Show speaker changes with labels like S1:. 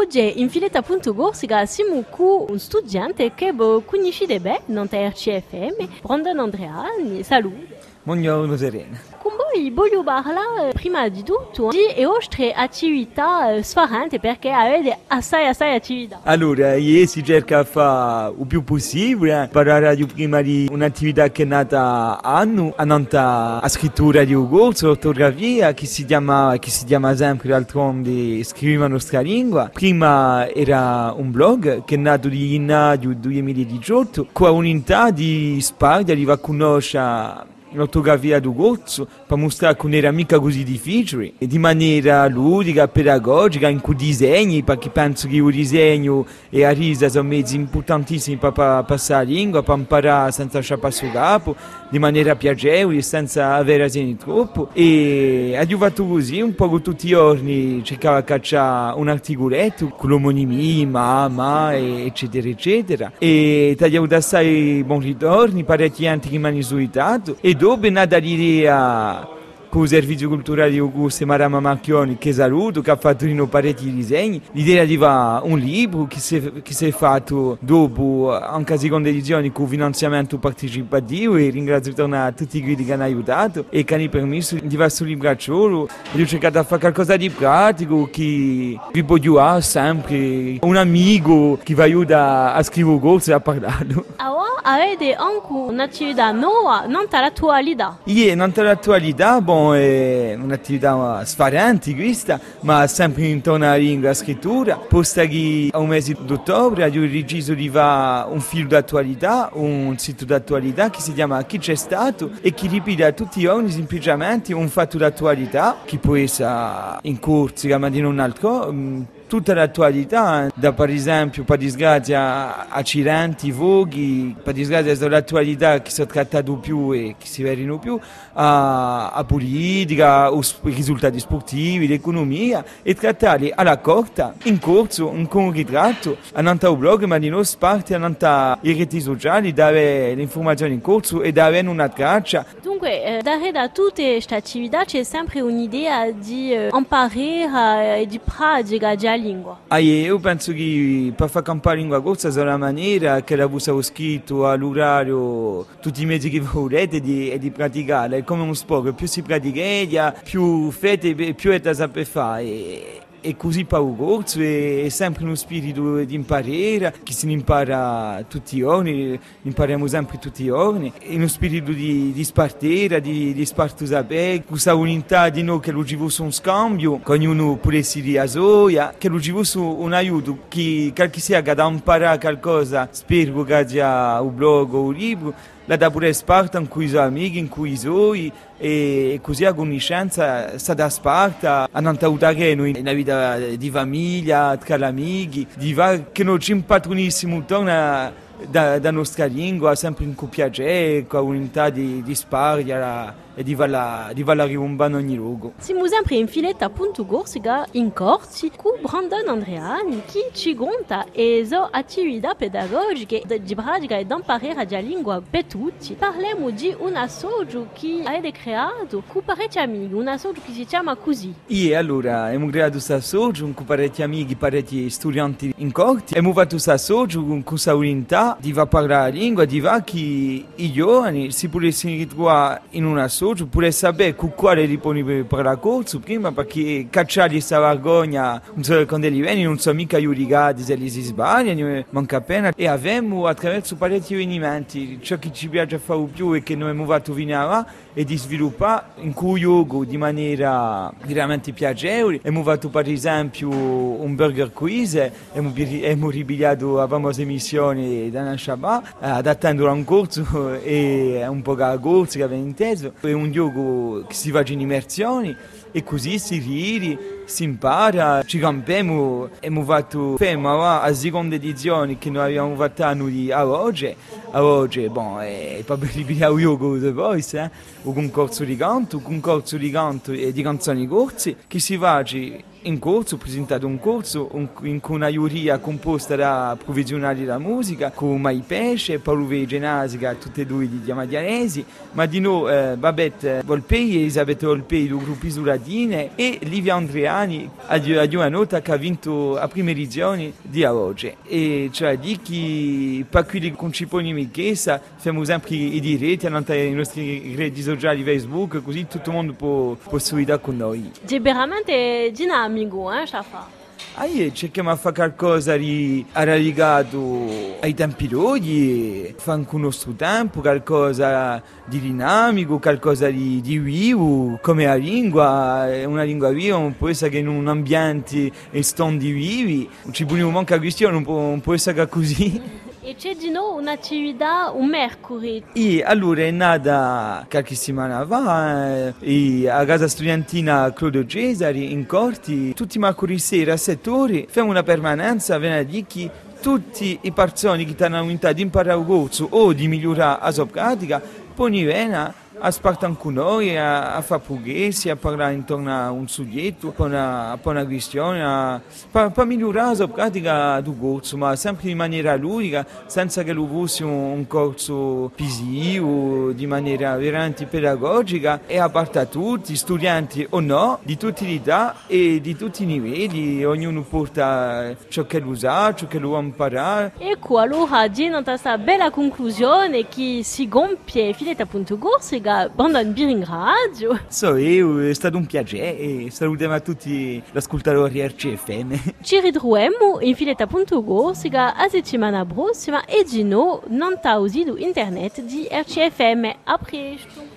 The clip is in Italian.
S1: Oggi in filetta.gorsica siamo con un studente che conosce bene, non è RCFM, Brandon Andreani. Salute.
S2: Buongiorno Serena.
S1: Voi voglio parlare prima di tutto di vostre attività sfarranti perché avete assai assai attività.
S2: Allora, io si cerca di fare il più possibile, parlare di prima di un'attività che è nata anno, a scrittura di un corso, ortografia, che si chiama, che si chiama sempre d'altronde Scrivi la nostra lingua. Prima era un blog che è nato di gennaio 2018 con un'unità di Sparta, di va conoscere l'ortografia del corso per mostrare che non era mica così difficile. E di maniera ludica, pedagogica, in cui disegni perché penso che il disegno e la risa sono mezzi importantissimi per, passare la lingua, per imparare senza sciappare sul capo, di maniera piacevole, senza avere segni troppo. E ho fatto così un po' tutti i giorni cercavo di cacciare un articoletto con l'omonimia, mamma, eccetera eccetera. E ho avuto assai buoni ritorni, parecchi anni che mi hanno solitato e è nata l'idea con il servizio culturale di Augusto e Marama Marchioni che saluto, che ha fatto in parecchi disegni. L'idea di fare un libro che si, è, fatto dopo anche la seconda edizione con finanziamento partecipativo e ringrazio tutti quelli che hanno aiutato e che hanno permesso di fare questo libracciolo. Io ho cercato di fare qualcosa di pratico che vi può aiutare sempre, un amico che vi aiuta a scrivere cose e a parlarlo.
S1: Avete anche un'attività nuova, non all'attualità.
S2: Sì, non all'attualità, bon, è un'attività sfarante questa, ma sempre intorno alla lingua scrittura. Posta che a un mese d'ottobre ho deciso di fare un filo d'attualità, un sito d'attualità che si chiama Chi c'è stato e che ripete tutti i giorni semplicemente un fatto d'attualità che può essere in corso, ma di non altro tutta l'attualità, da per esempio, per disgrazia, accidenti, voghi, per disgrazia dell'attualità che sono trattati più e che si vedono più, a, a politica, i risultati sportivi, l'economia, e trattarli alla corta, in corso, con un ritratto, a un blog, ma di noi parte a i reti sociali, dare le informazioni in corso e dare una traccia.
S1: Dunque, eh, dare da tutte queste attività c'è sempre un'idea di eh, imparare e di pratica già lingua?
S2: Ah, io penso che per far campare la lingua corsa sarà la maniera che la usa scritto all'orario, tutti i mezzi che volete di, di praticare, è come uno sport, più si pratica, più fete, più è da sapere fare e così il corso è sempre uno spirito di imparare, che si impara tutti i giorni, impariamo sempre tutti i giorni, è uno spirito di, di spartire, di, di spartire sapere, questa unità di noi che lo fosse un scambio, che ognuno potesse dire a soia, che lo fosse un aiuto, che qualche sia che da imparare qualcosa, spero che sia un blog o un libro, la da pure Sparta in cui sono amici, in cui sono e così la conoscenza sta da Sparta. A non aiutare noi nella vita di famiglia, tra gli amici, di fare che noi ci impatronissimo intorno da, da nostra lingua, sempre in piacere, con unità di, di e di di in ogni luogo.
S1: Siamo sempre in filetta appunto corsica in corsi con Brandon Andreani che ci conta e so attività pedagogiche di pratica e di imparare la lingua per tutti. Parliamo di un assoggio che avete creato con parecchi amici, un assoggio che si chiama così.
S2: E allora abbiamo creato questo assoggio con parecchi amici, parecchi studenti in corti. Abbiamo fatto questo assoggio con questa unità di va parlare la lingua, di che i giovani si potessero ritrovare in un assoggio, pure sapere con quale riponere per la corsa prima, perché cacciare questa vergogna, quando li vieni, non so mica giudicati se li si sbagliano, manca appena. E abbiamo attraverso parecchi avvenimenti, ciò che ci piace fare più e che noi abbiamo fatto là e di sviluppare in cui yoga di maniera veramente piacevole. Abbiamo fatto per esempio un burger quiz, abbiamo ripigliato la famosa emissione da Shabbat, adattando a un corso e un po' a corso che aveva inteso. È un gioco che si fa in immersioni e così si ride, si impara, ci campiamo, abbiamo fatto ferma a seconda edizione che noi abbiamo fatto noi a oggi, a oggi, bon, è proprio ripigliato io cosa poi, eh? un concorso di canto, un concorso di canto e di canzoni corse che si fa in corso, presentato un corso in cui una giuria composta da provvisionali della musica, con Mai Pesce, Paolo Genasica, tutte e due di Diamadianesi, ma di noi, eh, Babette Volpei e Elisabetta Volpei, due gruppi sulla cittadine e Livia Andreani ad una nota che ha vinto a prime edizioni di oggi. E cioè di che per cui con Ciponi Michesa facciamo sempre i diritti ai nostri reti sociali Facebook, così tutto il mondo può, può studiare con noi.
S1: È veramente dinamico, eh, Shafa?
S2: Aí cerchiamo di fare qualcosa di legato ai tempi d'oggi, fare con il nostro tempo, qualcosa di dinamico, qualcosa di, di vivo, come la lingua, una lingua viva non può essere che in un ambiente e stondi vivi, ci poniamo anche a questione, non può, non può essere così.
S1: E c'è di nuovo un'attività un mercoledì.
S2: E allora è nata qualche settimana fa eh, a casa studiantina Claudio Cesari in Corti, tutti i mercoledì sera a 7 ore, facciamo una permanenza venerdì tutti i persone che hanno unità di imparare corso o di migliorare la sua pratica, poi vengono aspettano con noi a, a fare pughesi, a parlare intorno a un soggetto, a una, a una questione, per, per migliorare la pratica del corso, ma sempre in maniera ludica, senza che lo fosse un, un corso visivo, di maniera veramente pedagogica e aperto a tutti, studenti o no, di tutte le età e di tutti i livelli, ognuno porta ciò che lo sa, ciò che lo vuole imparare.
S1: Ecco, allora, Gino, questa bella conclusione che si compie Filetta Punto Corsica Brandon Biring Radio.
S2: So, io, è stato un piacere e salutiamo a tutti gli ascoltatori RCFM.
S1: Ci ritroviamo in filetta.go a settimana prossima e di no non tausi internet di RCFM. A presto!